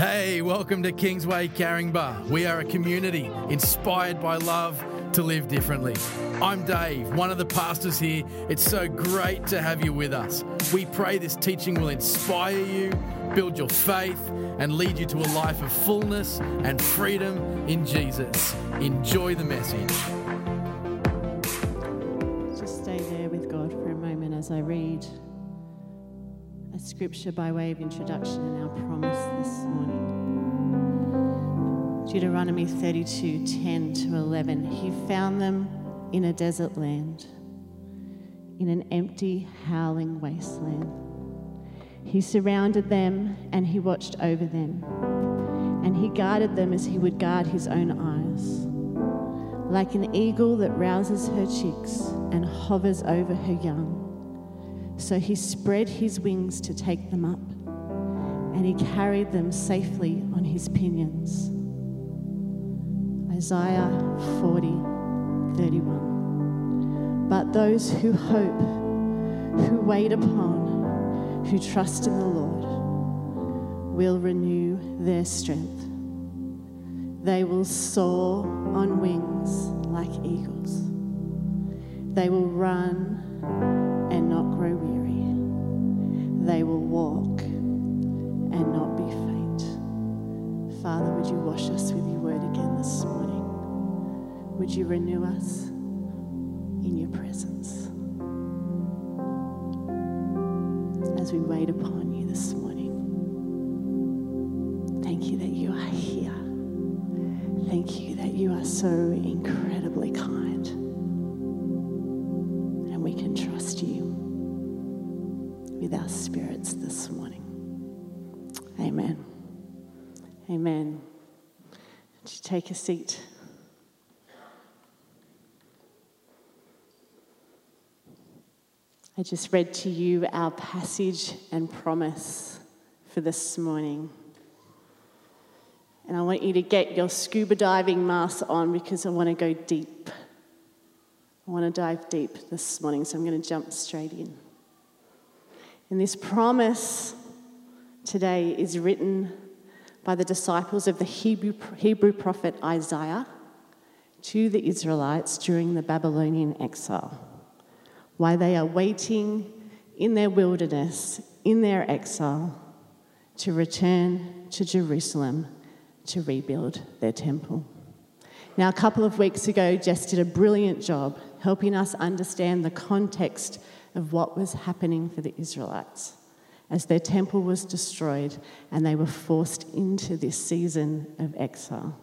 Hey, welcome to Kingsway Caringbah. We are a community inspired by love to live differently. I'm Dave, one of the pastors here. It's so great to have you with us. We pray this teaching will inspire you, build your faith, and lead you to a life of fullness and freedom in Jesus. Enjoy the message. Scripture by way of introduction and our promise this morning. Deuteronomy 32 10 to 11. He found them in a desert land, in an empty, howling wasteland. He surrounded them and he watched over them, and he guarded them as he would guard his own eyes. Like an eagle that rouses her chicks and hovers over her young. So he spread his wings to take them up, and he carried them safely on his pinions. Isaiah 40, 31. But those who hope, who wait upon, who trust in the Lord, will renew their strength. They will soar on wings like eagles. They will run grow weary. They will walk and not be faint. Father, would you wash us with your word again this morning? Would you renew us in your presence as we wait upon you this morning? Thank you that you are here. Thank you that you are so incredibly kind. Amen. Amen. Would you take a seat? I just read to you our passage and promise for this morning. And I want you to get your scuba diving mask on because I want to go deep. I want to dive deep this morning, so I'm going to jump straight in. And this promise today is written by the disciples of the Hebrew, Hebrew prophet Isaiah to the Israelites during the Babylonian exile while they are waiting in their wilderness, in their exile, to return to Jerusalem to rebuild their temple. Now, a couple of weeks ago, Jess did a brilliant job helping us understand the context of what was happening for the Israelites as their temple was destroyed and they were forced into this season of exile.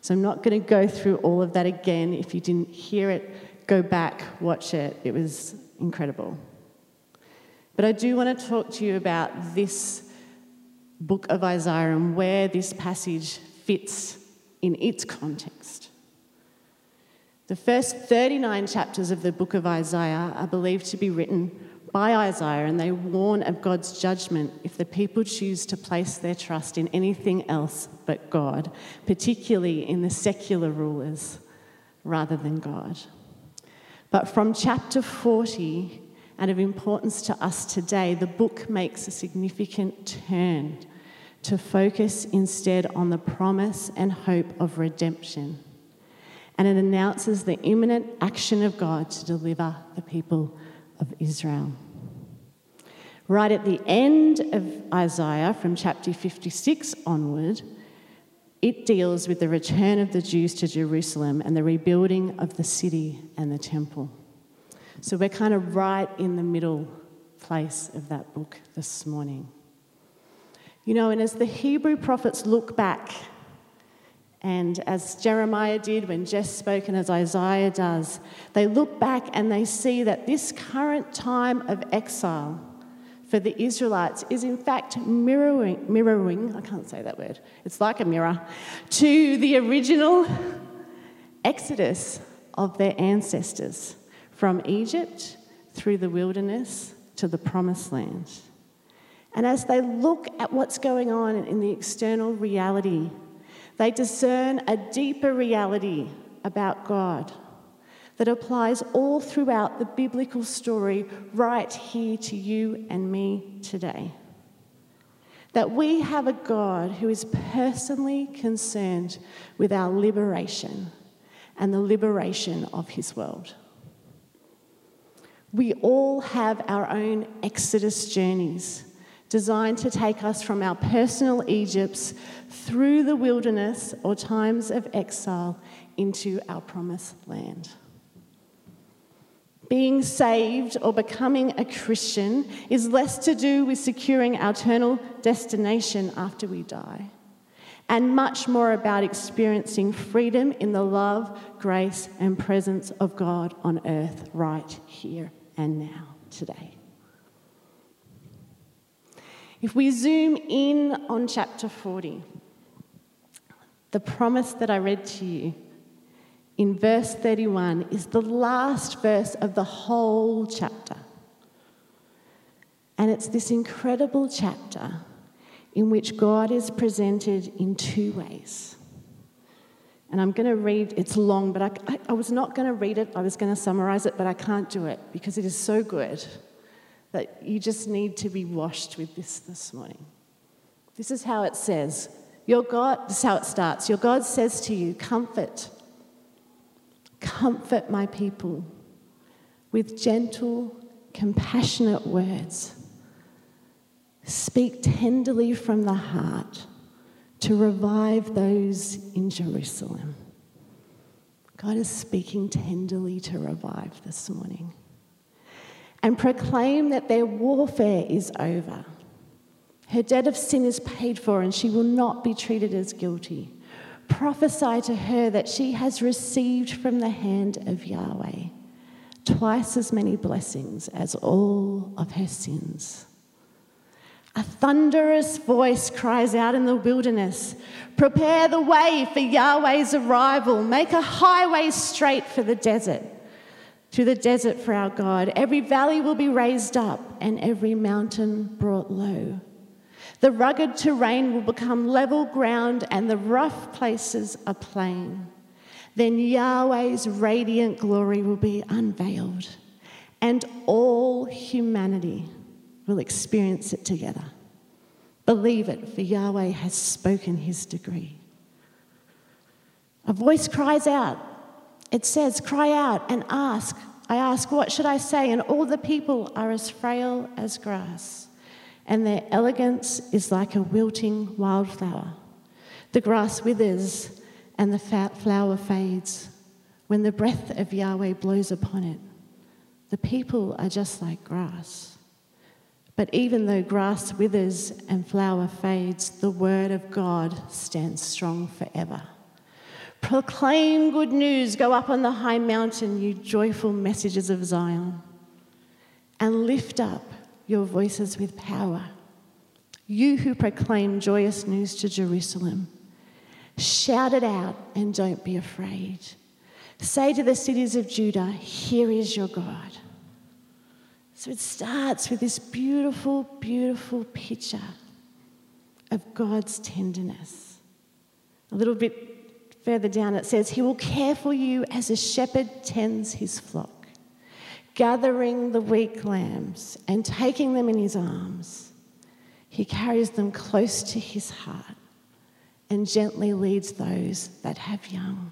So, I'm not going to go through all of that again. If you didn't hear it, go back, watch it. It was incredible. But I do want to talk to you about this book of Isaiah and where this passage fits in its context. The first 39 chapters of the book of Isaiah are believed to be written by Isaiah, and they warn of God's judgment if the people choose to place their trust in anything else but God, particularly in the secular rulers rather than God. But from chapter 40, and of importance to us today, the book makes a significant turn to focus instead on the promise and hope of redemption. And it announces the imminent action of God to deliver the people of Israel. Right at the end of Isaiah, from chapter 56 onward, it deals with the return of the Jews to Jerusalem and the rebuilding of the city and the temple. So we're kind of right in the middle place of that book this morning. You know, and as the Hebrew prophets look back, and as Jeremiah did when Jess spoke, and as Isaiah does, they look back and they see that this current time of exile for the Israelites is in fact mirroring, mirroring, I can't say that word, it's like a mirror, to the original exodus of their ancestors from Egypt through the wilderness to the promised land. And as they look at what's going on in the external reality, they discern a deeper reality about God that applies all throughout the biblical story right here to you and me today. that we have a God who is personally concerned with our liberation and the liberation of his world. We all have our own Exodus journeys designed to take us from our personal Egypts through the wilderness or times of exile into our promised land. Being saved or becoming a Christian is less to do with securing our eternal destination after we die, and much more about experiencing freedom in the love, grace, and presence of God on earth right here and now, today. If we zoom in on chapter 40, the promise that I read to you in verse 31 is the last verse of the whole chapter. And it's this incredible chapter in which God is presented in two ways. And I'm going to read, it's long, but I, I, I was not going to read it. I was going to summarize it, but I can't do it because it is so good that you just need to be washed with this this morning. This is how it says. Your God, this is how it starts. Your God says to you, Comfort Comfort my people with gentle, compassionate words. Speak tenderly from the heart to revive those in Jerusalem. God is speaking tenderly to revive this morning. And proclaim that their warfare is over. Her debt of sin is paid for, and she will not be treated as guilty. Prophesy to her that she has received from the hand of Yahweh twice as many blessings as all of her sins. A thunderous voice cries out in the wilderness Prepare the way for Yahweh's arrival. Make a highway straight for the desert, through the desert for our God. Every valley will be raised up, and every mountain brought low. The rugged terrain will become level ground and the rough places a plain. Then Yahweh's radiant glory will be unveiled, and all humanity will experience it together. Believe it, for Yahweh has spoken his decree. A voice cries out. It says, Cry out and ask. I ask, What should I say? And all the people are as frail as grass and their elegance is like a wilting wildflower. The grass withers and the flower fades when the breath of Yahweh blows upon it. The people are just like grass. But even though grass withers and flower fades, the word of God stands strong forever. Proclaim good news, go up on the high mountain, you joyful messages of Zion, and lift up your voices with power. You who proclaim joyous news to Jerusalem, shout it out and don't be afraid. Say to the cities of Judah, Here is your God. So it starts with this beautiful, beautiful picture of God's tenderness. A little bit further down, it says, He will care for you as a shepherd tends his flock gathering the weak lambs and taking them in his arms. He carries them close to his heart and gently leads those that have young.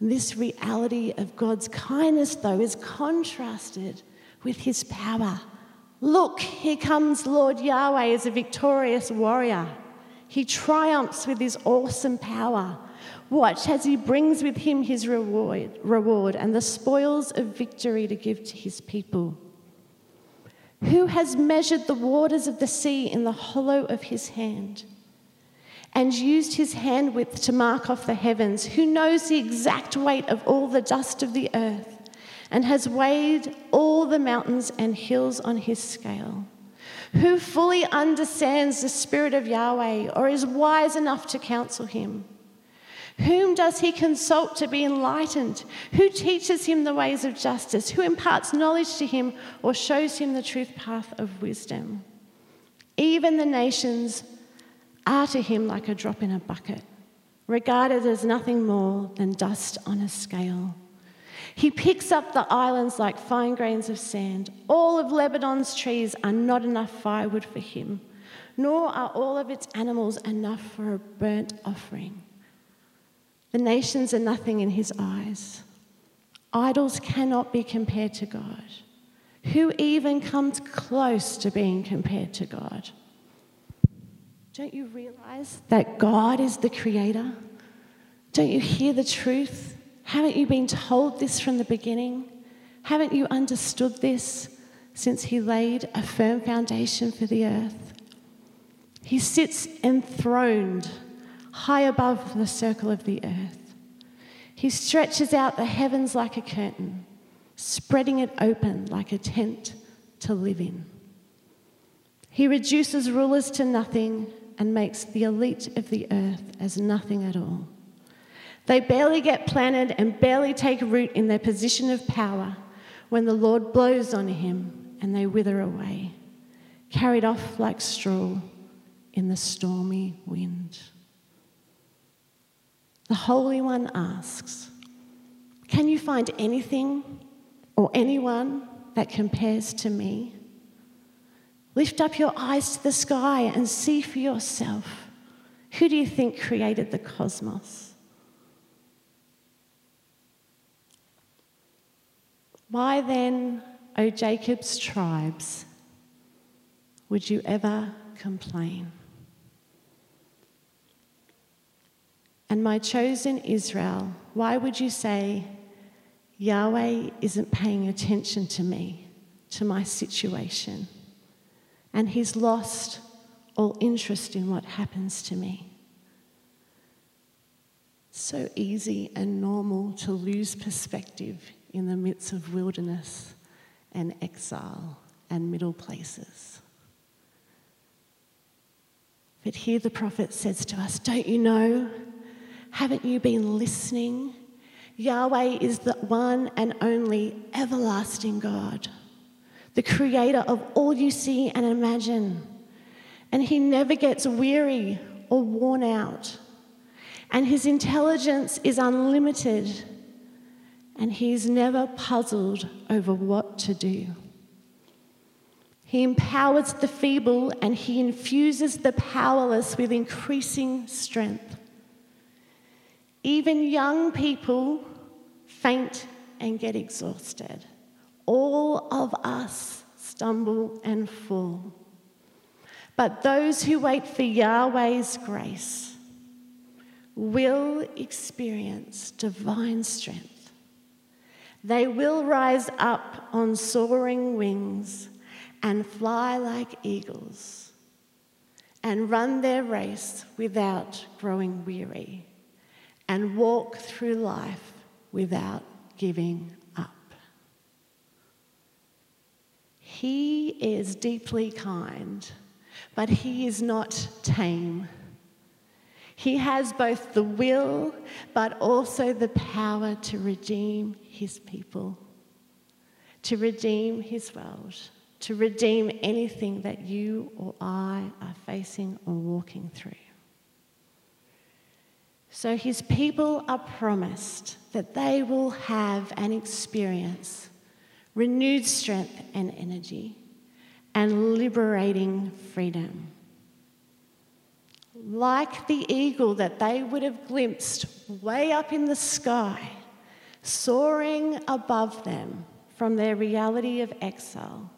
And this reality of God's kindness, though, is contrasted with his power. Look, here comes Lord Yahweh as a victorious warrior. He triumphs with his awesome power. Watch as he brings with him his reward, reward and the spoils of victory to give to his people. Who has measured the waters of the sea in the hollow of his hand and used his hand width to mark off the heavens? Who knows the exact weight of all the dust of the earth and has weighed all the mountains and hills on his scale? Who fully understands the Spirit of Yahweh or is wise enough to counsel him? Whom does he consult to be enlightened? Who teaches him the ways of justice? Who imparts knowledge to him or shows him the truth path of wisdom? Even the nations are to him like a drop in a bucket, regarded as nothing more than dust on a scale. He picks up the islands like fine grains of sand. All of Lebanon's trees are not enough firewood for him. nor are all of its animals enough for a burnt offering. The nations are nothing in his eyes. Idols cannot be compared to God. Who even comes close to being compared to God? Don't you realize that God is the creator? Don't you hear the truth? Haven't you been told this from the beginning? Haven't you understood this since He laid a firm foundation for the earth? He sits enthroned high above the circle of the earth. He stretches out the heavens like a curtain, spreading it open like a tent to live in. He reduces rulers to nothing and makes the elite of the earth as nothing at all. They barely get planted and barely take root in their position of power when the Lord blows on him and they wither away, carried off like straw in the stormy wind. The Holy One asks, Can you find anything or anyone that compares to me? Lift up your eyes to the sky and see for yourself. Who do you think created the cosmos? Why then, O Jacob's tribes, would you ever complain? And my chosen Israel, why would you say, Yahweh isn't paying attention to me, to my situation? and he's lost all interest in what happens to me. So easy and normal to lose perspective in the midst of wilderness and exile and middle places. But here the prophet says to us, Don't you know? Haven't you been listening? Yahweh is the one and only everlasting God the creator of all you see and imagine. And he never gets weary or worn out. And his intelligence is unlimited. And he's never puzzled over what to do. He empowers the feeble and he infuses the powerless with increasing strength. Even young people faint and get exhausted all of us stumble and fall. But those who wait for Yahweh's grace will experience divine strength. They will rise up on soaring wings and fly like eagles and run their race without growing weary and walk through life without giving up. He is deeply kind, but he is not tame. He has both the will, but also the power to redeem his people, to redeem his world, to redeem anything that you or I are facing or walking through. So his people are promised that they will have an experience renewed strength and energy, and liberating freedom. Like the eagle that they would have glimpsed way up in the sky, soaring above them from their reality of exile,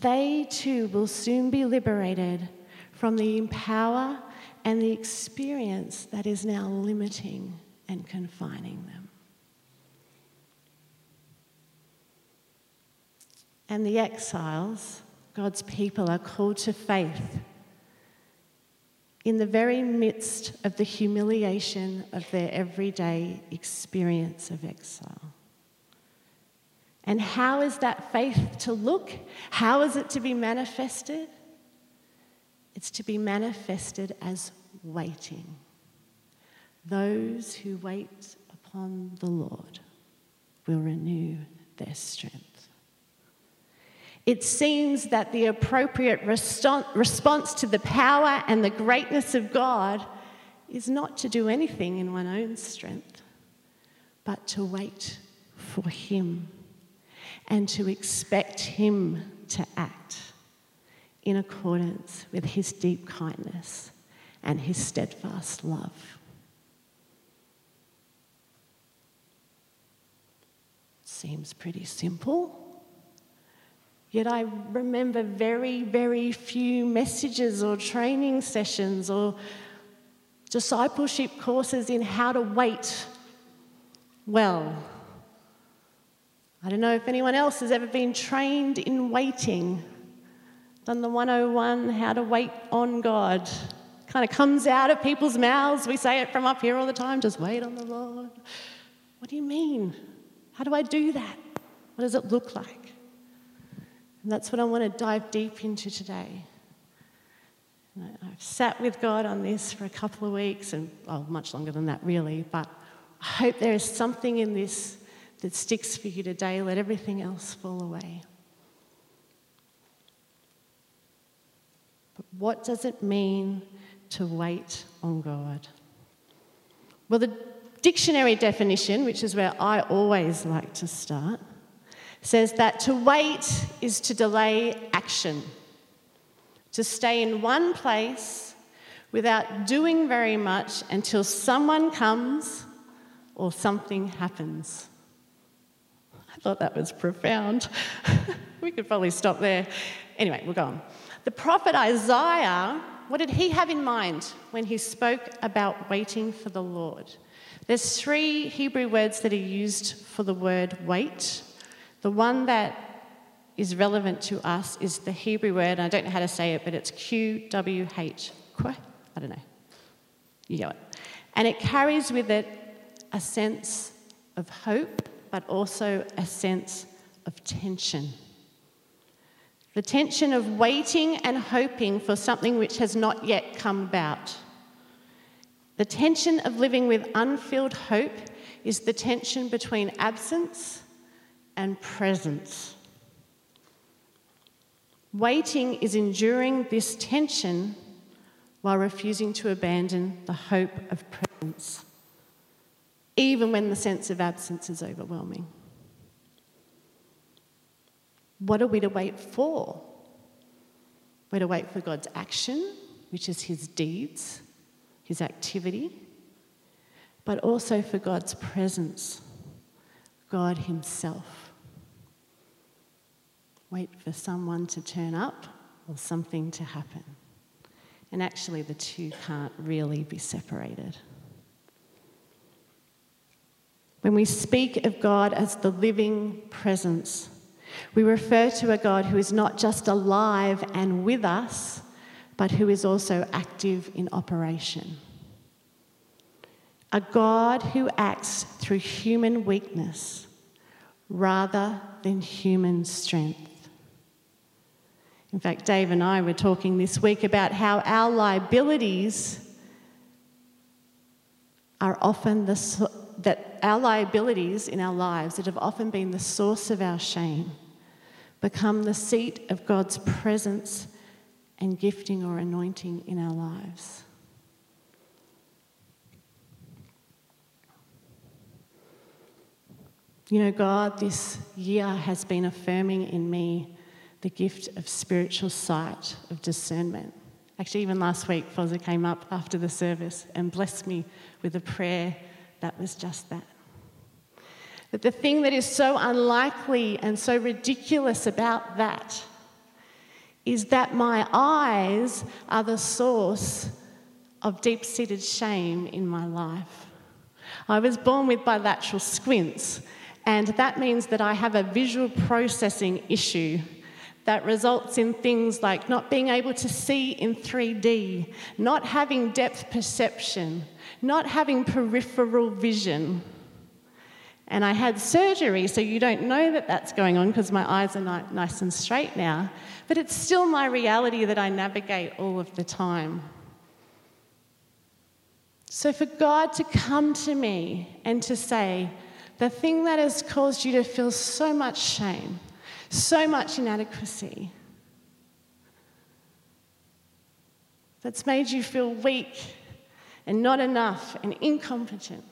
they too will soon be liberated from the power and the experience that is now limiting and confining them. and the exiles, God's people, are called to faith in the very midst of the humiliation of their everyday experience of exile. And how is that faith to look? How is it to be manifested? It's to be manifested as waiting. Those who wait upon the Lord will renew their strength. It seems that the appropriate response to the power and the greatness of God is not to do anything in one's own strength, but to wait for Him and to expect Him to act in accordance with his deep kindness and his steadfast love. Seems pretty simple. Yet I remember very, very few messages or training sessions or discipleship courses in how to wait well. I don't know if anyone else has ever been trained in waiting, done the 101 how to wait on God. Kind of comes out of people's mouths. We say it from up here all the time just wait on the Lord. What do you mean? How do I do that? What does it look like? And that's what I want to dive deep into today. I've sat with God on this for a couple of weeks, and well, much longer than that, really. But I hope there is something in this that sticks for you today. Let everything else fall away. What does it mean to wait on God? Well, the dictionary definition, which is where I always like to start, says that to wait is to delay action, to stay in one place without doing very much until someone comes or something happens. I thought that was profound. we could probably stop there. Anyway, we'll go on. The prophet Isaiah, what did he have in mind when he spoke about waiting for the Lord? There's three Hebrew words that are used for the word wait. The one that is relevant to us is the Hebrew word, I don't know how to say it, but it's Q W H. I don't know. You know it. And it carries with it a sense of hope, but also a sense of tension. The tension of waiting and hoping for something which has not yet come about. The tension of living with unfilled hope is the tension between absence and presence. Waiting is enduring this tension while refusing to abandon the hope of presence, even when the sense of absence is overwhelming. What are we to wait for? We're to wait for God's action, which is His deeds his activity, but also for God's presence, God Himself. Wait for someone to turn up or something to happen. And actually, the two can't really be separated. When we speak of God as the living presence, we refer to a God who is not just alive and with us, but who is also active in operation. A God who acts through human weakness rather than human strength. In fact, Dave and I were talking this week about how our liabilities are often the that our liabilities in our lives that have often been the source of our shame become the seat of God's presence and gifting or anointing in our lives. You know, God this year has been affirming in me the gift of spiritual sight, of discernment. Actually, even last week, Fozza came up after the service and blessed me with a prayer that was just that. The thing that is so unlikely and so ridiculous about that is that my eyes are the source of deep seated shame in my life. I was born with bilateral squints, and that means that I have a visual processing issue that results in things like not being able to see in 3D, not having depth perception, not having peripheral vision. And I had surgery, so you don't know that that's going on because my eyes are nice and straight now. But it's still my reality that I navigate all of the time. So for God to come to me and to say, the thing that has caused you to feel so much shame, so much inadequacy, that's made you feel weak and not enough and incompetent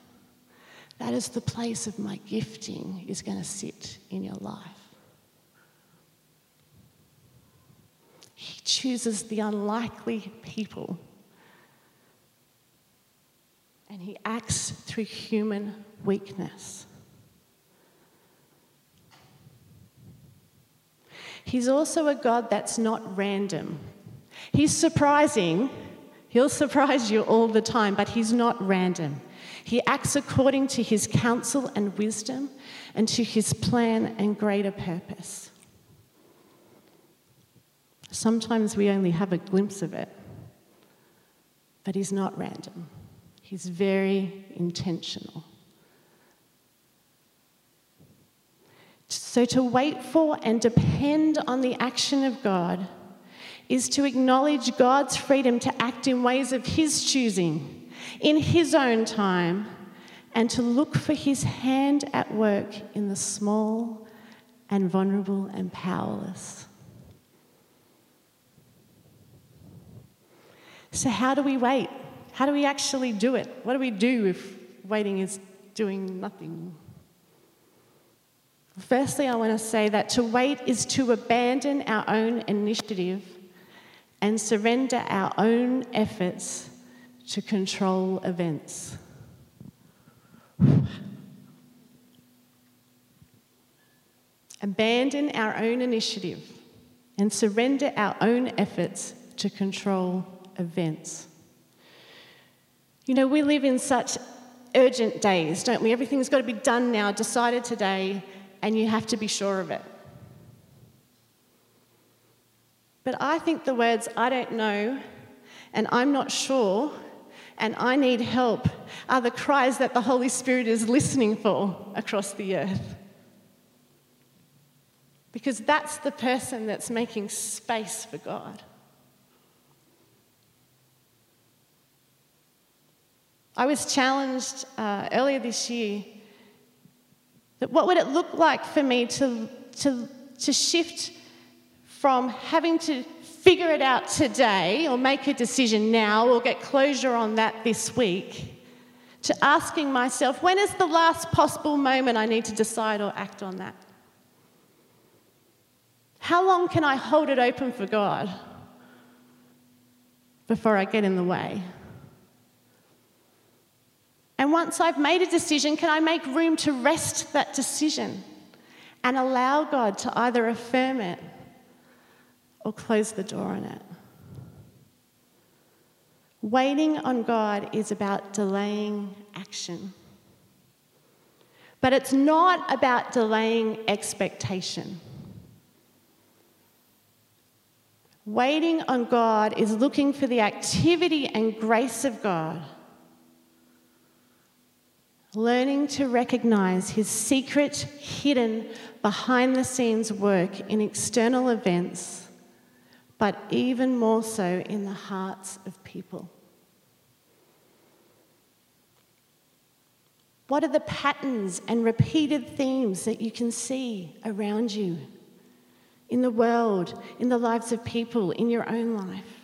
that is the place of my gifting is going to sit in your life. He chooses the unlikely people. And he acts through human weakness. He's also a God that's not random. He's surprising. He'll surprise you all the time, but he's not random. He acts according to his counsel and wisdom and to his plan and greater purpose. Sometimes we only have a glimpse of it, but he's not random. He's very intentional. So, to wait for and depend on the action of God is to acknowledge God's freedom to act in ways of His choosing, in His own time, and to look for His hand at work in the small and vulnerable and powerless. So, how do we wait? How do we actually do it? What do we do if waiting is doing nothing? Firstly, I want to say that to wait is to abandon our own initiative and surrender our own efforts to control events. Abandon our own initiative and surrender our own efforts to control events. You know, we live in such urgent days, don't we? Everything's got to be done now, decided today, and you have to be sure of it. But I think the words, I don't know, and I'm not sure, and I need help, are the cries that the Holy Spirit is listening for across the earth. Because that's the person that's making space for God. I was challenged uh, earlier this year that what would it look like for me to, to, to shift from having to figure it out today or make a decision now or get closure on that this week to asking myself, when is the last possible moment I need to decide or act on that? How long can I hold it open for God before I get in the way? And once I've made a decision, can I make room to rest that decision and allow God to either affirm it or close the door on it? Waiting on God is about delaying action. But it's not about delaying expectation. Waiting on God is looking for the activity and grace of God Learning to recognize his secret, hidden, behind the scenes work in external events, but even more so in the hearts of people. What are the patterns and repeated themes that you can see around you in the world, in the lives of people, in your own life?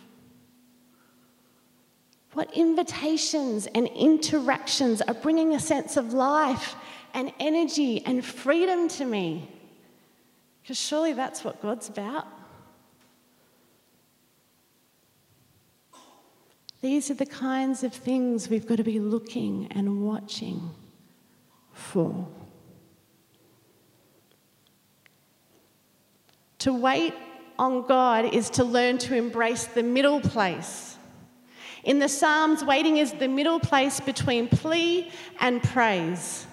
What invitations and interactions are bringing a sense of life and energy and freedom to me? Because surely that's what God's about. These are the kinds of things we've got to be looking and watching for. To wait on God is to learn to embrace the middle place in the Psalms, waiting is the middle place between plea and praise,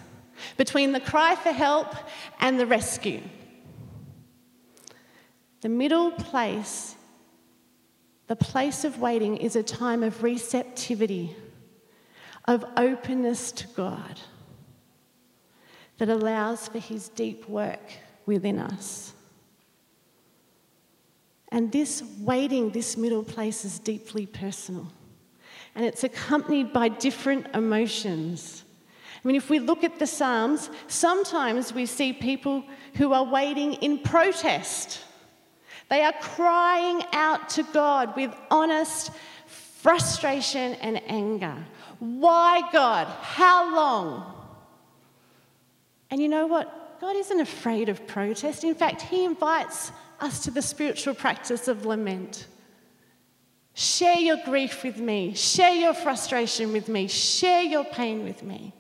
between the cry for help and the rescue. The middle place, the place of waiting, is a time of receptivity, of openness to God that allows for His deep work within us. And this waiting, this middle place, is deeply personal and it's accompanied by different emotions. I mean, if we look at the Psalms, sometimes we see people who are waiting in protest. They are crying out to God with honest frustration and anger. Why, God? How long? And you know what? God isn't afraid of protest. In fact, He invites us to the spiritual practice of lament. Share your grief with me. Share your frustration with me. Share your pain with me.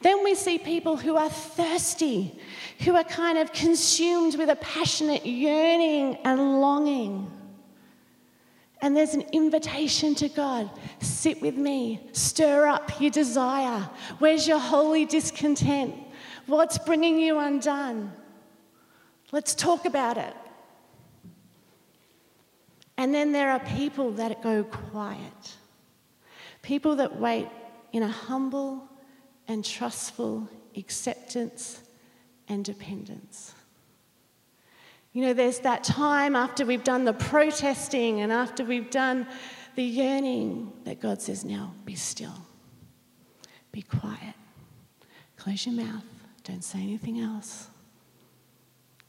Then we see people who are thirsty, who are kind of consumed with a passionate yearning and longing. And there's an invitation to God sit with me, stir up your desire. Where's your holy discontent? What's bringing you undone? Let's talk about it. And then there are people that go quiet, people that wait in a humble and trustful acceptance and dependence. You know, there's that time after we've done the protesting and after we've done the yearning that God says, now be still, be quiet, close your mouth, don't say anything else,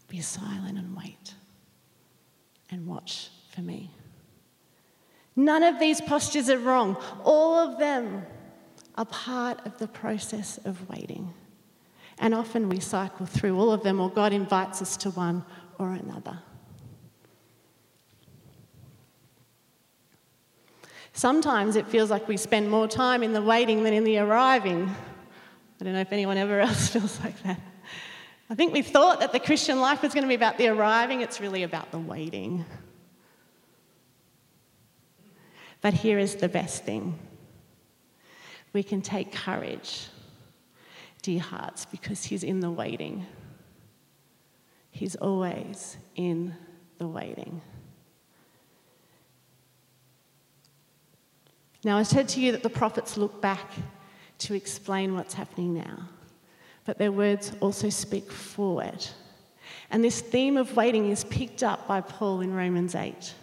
be silent and wait and watch for me. None of these postures are wrong, all of them are part of the process of waiting. And often we cycle through all of them, or God invites us to one or another. Sometimes it feels like we spend more time in the waiting than in the arriving. I don't know if anyone ever else feels like that. I think we thought that the Christian life was going to be about the arriving, it's really about the waiting. But here is the best thing we can take courage, dear hearts, because He's in the waiting. He's always in the waiting. Now, I said to you that the prophets look back to explain what's happening now, but their words also speak forward. And this theme of waiting is picked up by Paul in Romans 8.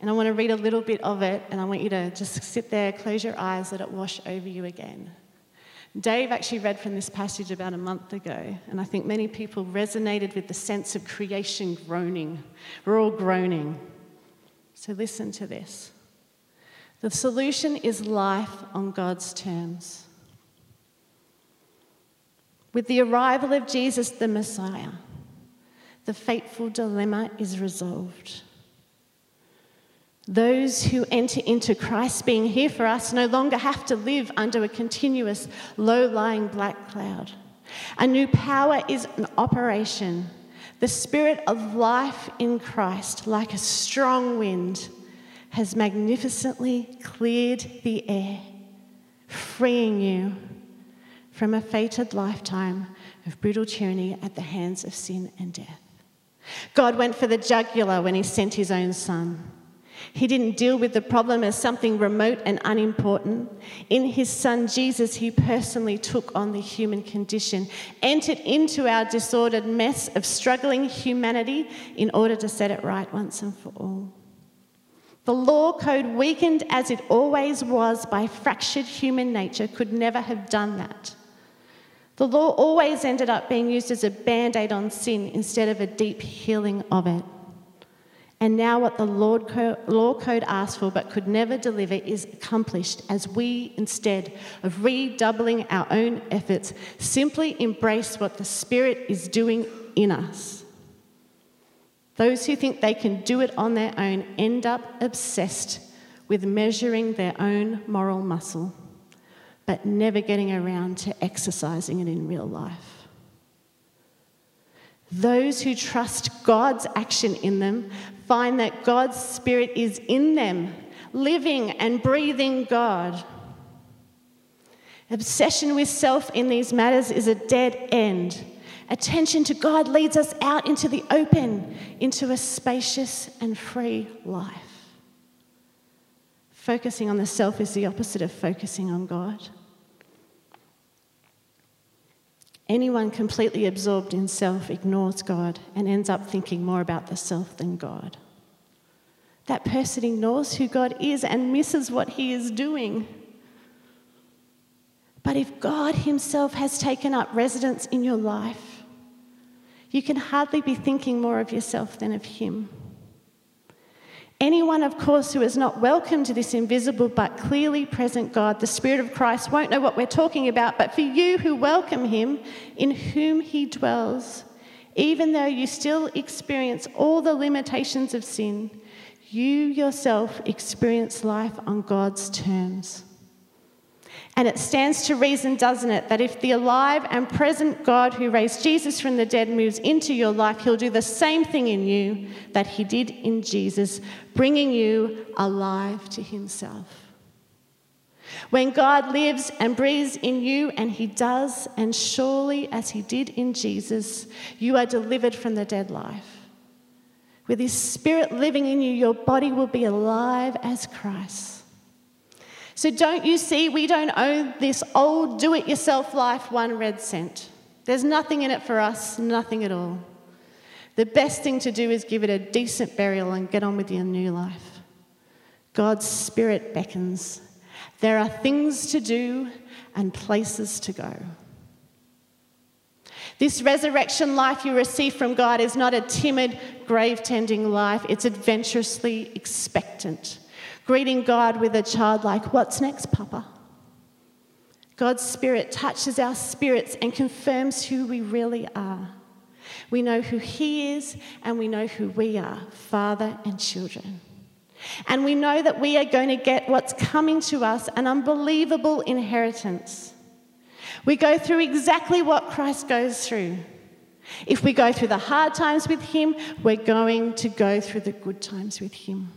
And I want to read a little bit of it, and I want you to just sit there, close your eyes, let it wash over you again. Dave actually read from this passage about a month ago, and I think many people resonated with the sense of creation groaning. We're all groaning. So listen to this. The solution is life on God's terms. With the arrival of Jesus the Messiah, the fateful dilemma is resolved. Those who enter into Christ being here for us no longer have to live under a continuous low lying black cloud. A new power is in operation. The spirit of life in Christ, like a strong wind, has magnificently cleared the air, freeing you from a fated lifetime of brutal tyranny at the hands of sin and death. God went for the jugular when he sent his own son. He didn't deal with the problem as something remote and unimportant. In his son Jesus, he personally took on the human condition, entered into our disordered mess of struggling humanity in order to set it right once and for all. The law code, weakened as it always was by fractured human nature, could never have done that. The law always ended up being used as a band aid on sin instead of a deep healing of it. And now, what the law code asked for but could never deliver is accomplished as we, instead of redoubling our own efforts, simply embrace what the Spirit is doing in us. Those who think they can do it on their own end up obsessed with measuring their own moral muscle, but never getting around to exercising it in real life. Those who trust God's action in them find that God's Spirit is in them, living and breathing God. Obsession with self in these matters is a dead end. Attention to God leads us out into the open, into a spacious and free life. Focusing on the self is the opposite of focusing on God. Anyone completely absorbed in self ignores God and ends up thinking more about the self than God. That person ignores who God is and misses what he is doing. But if God Himself has taken up residence in your life, you can hardly be thinking more of yourself than of Him. Anyone, of course, who is not welcome to this invisible but clearly present God, the Spirit of Christ, won't know what we're talking about. But for you who welcome Him, in whom He dwells, even though you still experience all the limitations of sin, you yourself experience life on God's terms. And it stands to reason, doesn't it, that if the alive and present God who raised Jesus from the dead moves into your life, he'll do the same thing in you that he did in Jesus, bringing you alive to himself. When God lives and breathes in you, and he does, and surely as he did in Jesus, you are delivered from the dead life. With his spirit living in you, your body will be alive as Christ. So don't you see, we don't own this old do it yourself life one red cent. There's nothing in it for us, nothing at all. The best thing to do is give it a decent burial and get on with your new life. God's Spirit beckons. There are things to do and places to go. This resurrection life you receive from God is not a timid, grave tending life, it's adventurously expectant greeting God with a childlike, What's next, Papa? God's Spirit touches our spirits and confirms who we really are. We know who He is and we know who we are, Father and children. And we know that we are going to get what's coming to us an unbelievable inheritance. We go through exactly what Christ goes through. If we go through the hard times with Him, we're going to go through the good times with Him.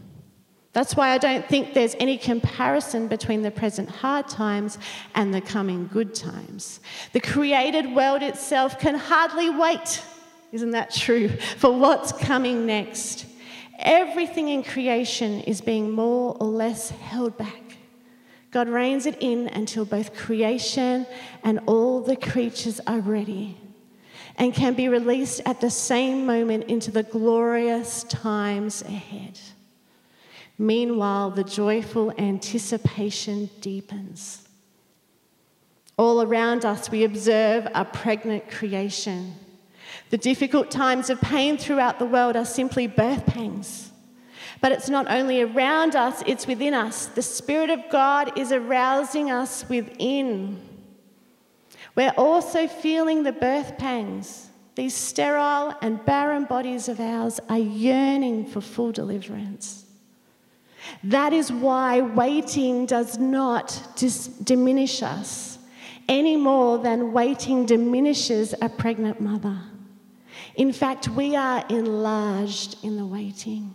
That's why I don't think there's any comparison between the present hard times and the coming good times. The created world itself can hardly wait, isn't that true, for what's coming next. Everything in creation is being more or less held back. God reins it in until both creation and all the creatures are ready and can be released at the same moment into the glorious times ahead. Meanwhile, the joyful anticipation deepens. All around us, we observe a pregnant creation. The difficult times of pain throughout the world are simply birth pangs. But it's not only around us, it's within us. The Spirit of God is arousing us within. We're also feeling the birth pangs. These sterile and barren bodies of ours are yearning for full deliverance. That is why waiting does not dis- diminish us any more than waiting diminishes a pregnant mother. In fact, we are enlarged in the waiting.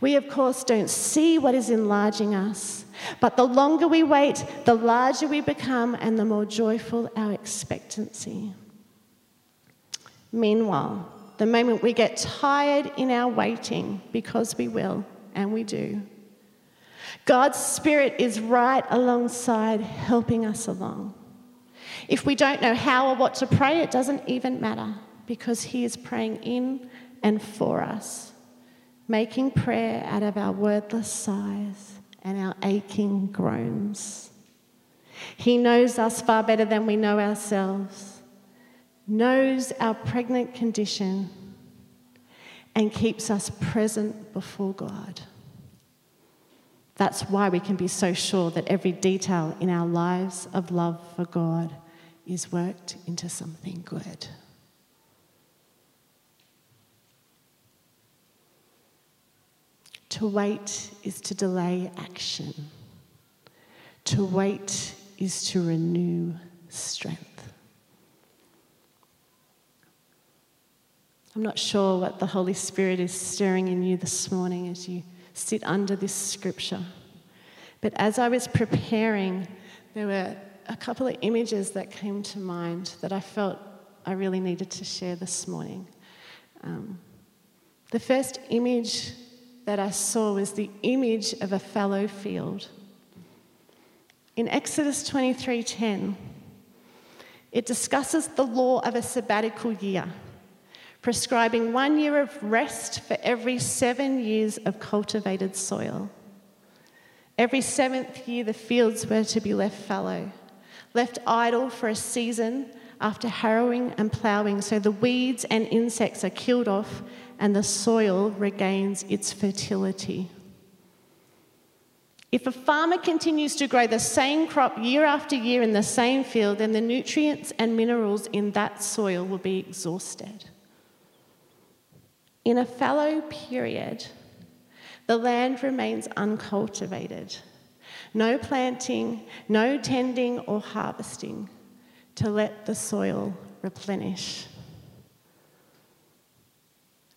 We, of course, don't see what is enlarging us, but the longer we wait, the larger we become and the more joyful our expectancy. Meanwhile, the moment we get tired in our waiting, because we will, and we do. God's Spirit is right alongside, helping us along. If we don't know how or what to pray, it doesn't even matter because He is praying in and for us, making prayer out of our wordless sighs and our aching groans. He knows us far better than we know ourselves, knows our pregnant condition and keeps us present before God. That's why we can be so sure that every detail in our lives of love for God is worked into something good. To wait is to delay action. To wait is to renew strength. I'm not sure what the Holy Spirit is stirring in you this morning as you sit under this scripture. But as I was preparing, there were a couple of images that came to mind that I felt I really needed to share this morning. Um, the first image that I saw was the image of a fallow field. In Exodus 23:10, it discusses the law of a sabbatical year prescribing one year of rest for every seven years of cultivated soil. Every seventh year, the fields were to be left fallow, left idle for a season after harrowing and ploughing, so the weeds and insects are killed off and the soil regains its fertility. If a farmer continues to grow the same crop year after year in the same field, then the nutrients and minerals in that soil will be exhausted. In a fallow period, the land remains uncultivated. No planting, no tending or harvesting to let the soil replenish.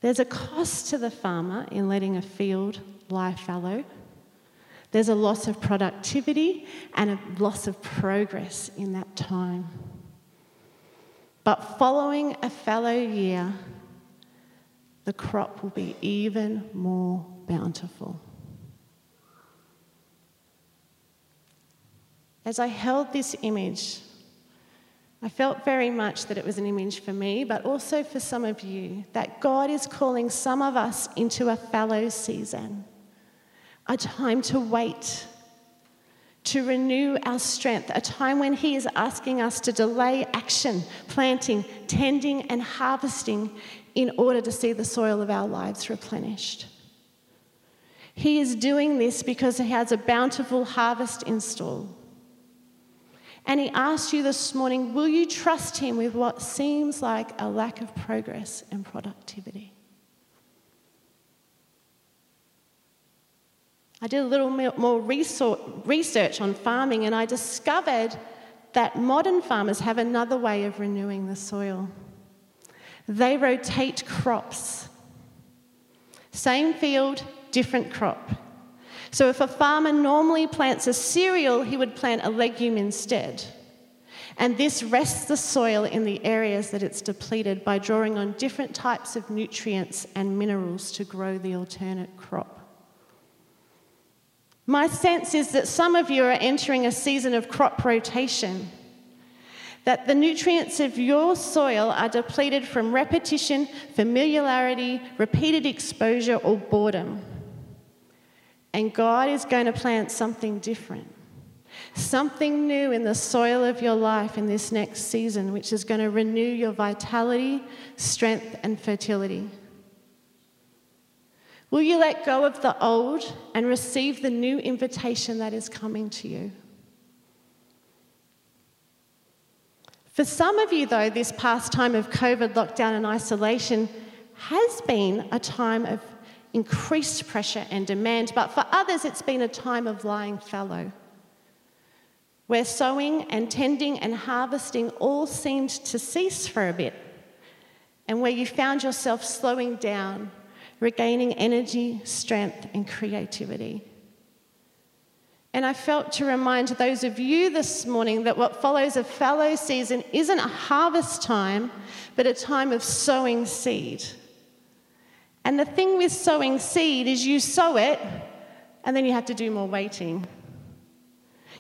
There's a cost to the farmer in letting a field lie fallow. There's a loss of productivity and a loss of progress in that time. But following a fallow year, the crop will be even more bountiful. As I held this image, I felt very much that it was an image for me, but also for some of you, that God is calling some of us into a fallow season, a time to wait, to renew our strength, a time when He is asking us to delay action, planting, tending, and harvesting in order to see the soil of our lives replenished. He is doing this because He has a bountiful harvest in store. And he asked you this morning will you trust him with what seems like a lack of progress and productivity? I did a little more research on farming and I discovered that modern farmers have another way of renewing the soil. They rotate crops. Same field, different crop. So if a farmer normally plants a cereal, he would plant a legume instead. And this rests the soil in the areas that it's depleted by drawing on different types of nutrients and minerals to grow the alternate crop. My sense is that some of you are entering a season of crop rotation, that the nutrients of your soil are depleted from repetition, familiarity, repeated exposure, or boredom. And God is going to plant something different, something new in the soil of your life in this next season, which is going to renew your vitality, strength, and fertility. Will you let go of the old and receive the new invitation that is coming to you? For some of you, though, this past time of COVID lockdown and isolation has been a time of increased pressure and demand, but for others, it's been a time of lying fallow, where sowing and tending and harvesting all seemed to cease for a bit, and where you found yourself slowing down, regaining energy, strength, and creativity. And I felt to remind those of you this morning that what follows a fallow season isn't a harvest time, but a time of sowing seed. And the thing with sowing seed is you sow it and then you have to do more waiting.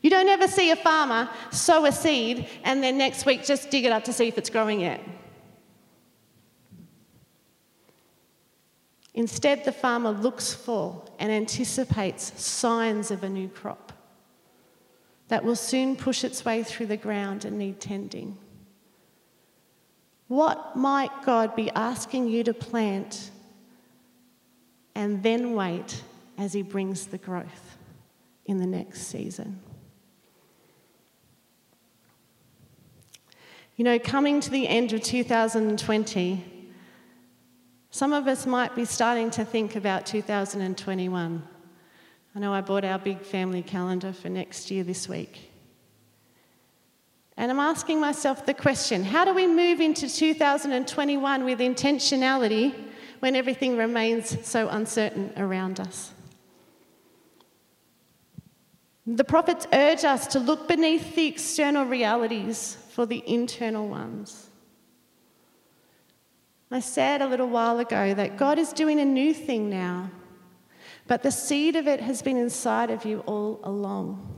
You don't ever see a farmer sow a seed and then next week just dig it up to see if it's growing yet. Instead, the farmer looks for and anticipates signs of a new crop that will soon push its way through the ground and need tending. What might God be asking you to plant and then wait as He brings the growth in the next season. You know, coming to the end of 2020, some of us might be starting to think about 2021. I know I bought our big family calendar for next year this week. And I'm asking myself the question how do we move into 2021 with intentionality when everything remains so uncertain around us. The prophets urge us to look beneath the external realities for the internal ones. I said a little while ago that God is doing a new thing now, but the seed of it has been inside of you all along.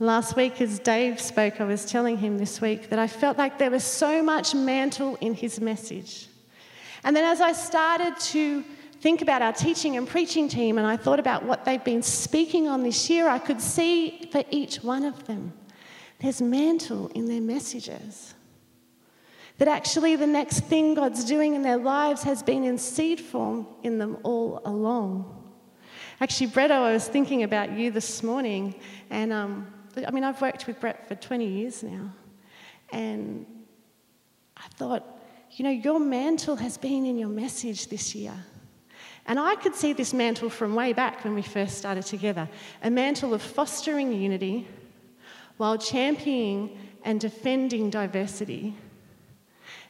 Last week, as Dave spoke, I was telling him this week that I felt like there was so much mantle in his message. And then as I started to think about our teaching and preaching team and I thought about what they've been speaking on this year, I could see for each one of them there's mantle in their messages. That actually the next thing God's doing in their lives has been in seed form in them all along. Actually, Bretto, I was thinking about you this morning, and um, I mean, I've worked with Brett for 20 years now. And I thought, you know, your mantle has been in your message this year. And I could see this mantle from way back when we first started together a mantle of fostering unity while championing and defending diversity.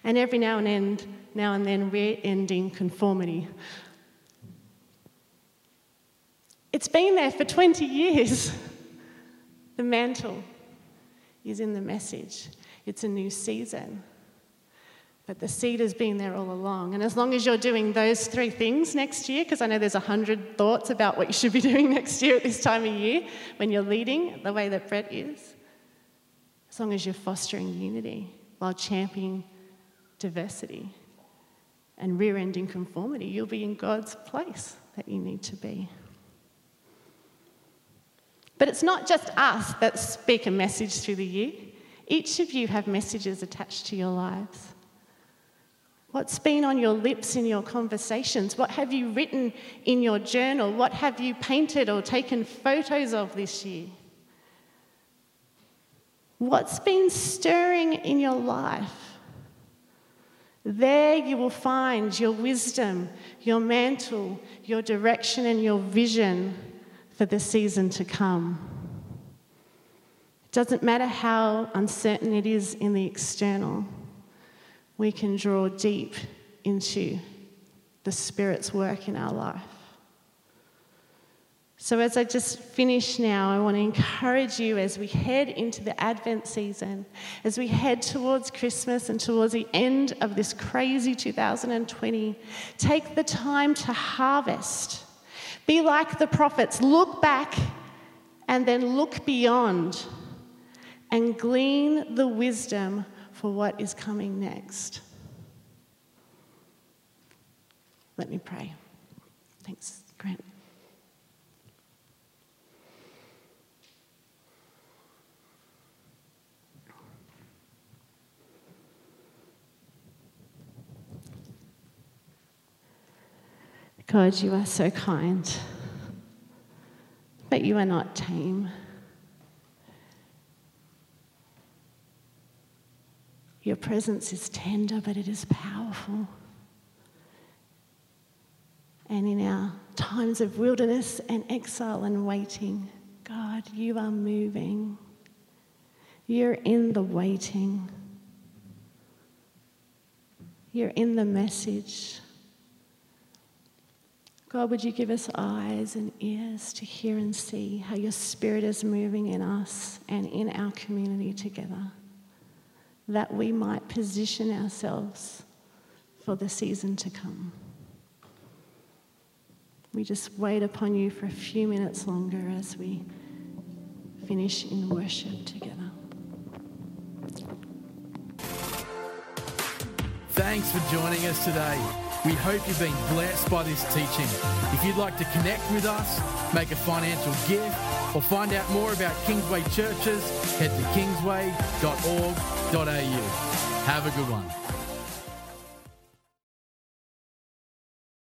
And every now and then, now and then, rear ending conformity. It's been there for 20 years. The mantle is in the message. It's a new season. But the seed has been there all along. And as long as you're doing those three things next year, because I know there's a hundred thoughts about what you should be doing next year at this time of year when you're leading the way that Brett is, as long as you're fostering unity while championing diversity and rear ending conformity, you'll be in God's place that you need to be. But it's not just us that speak a message through the year. Each of you have messages attached to your lives. What's been on your lips in your conversations? What have you written in your journal? What have you painted or taken photos of this year? What's been stirring in your life? There you will find your wisdom, your mantle, your direction, and your vision for the season to come. It doesn't matter how uncertain it is in the external we can draw deep into the Spirit's work in our life. So, as I just finish now, I want to encourage you as we head into the Advent season, as we head towards Christmas and towards the end of this crazy 2020, take the time to harvest. Be like the prophets, look back and then look beyond and glean the wisdom for what is coming next. Let me pray. Thanks, Grant. God, you are so kind, but you are not tame. Your presence is tender, but it is powerful. And in our times of wilderness and exile and waiting, God, you are moving. You're in the waiting. You're in the message. God, would you give us eyes and ears to hear and see how your spirit is moving in us and in our community together? that we might position ourselves for the season to come. We just wait upon you for a few minutes longer as we finish in worship together. Thanks for joining us today. We hope you've been blessed by this teaching. If you'd like to connect with us, make a financial gift, or find out more about Kingsway churches, head to kingsway.org.au. Have a good one.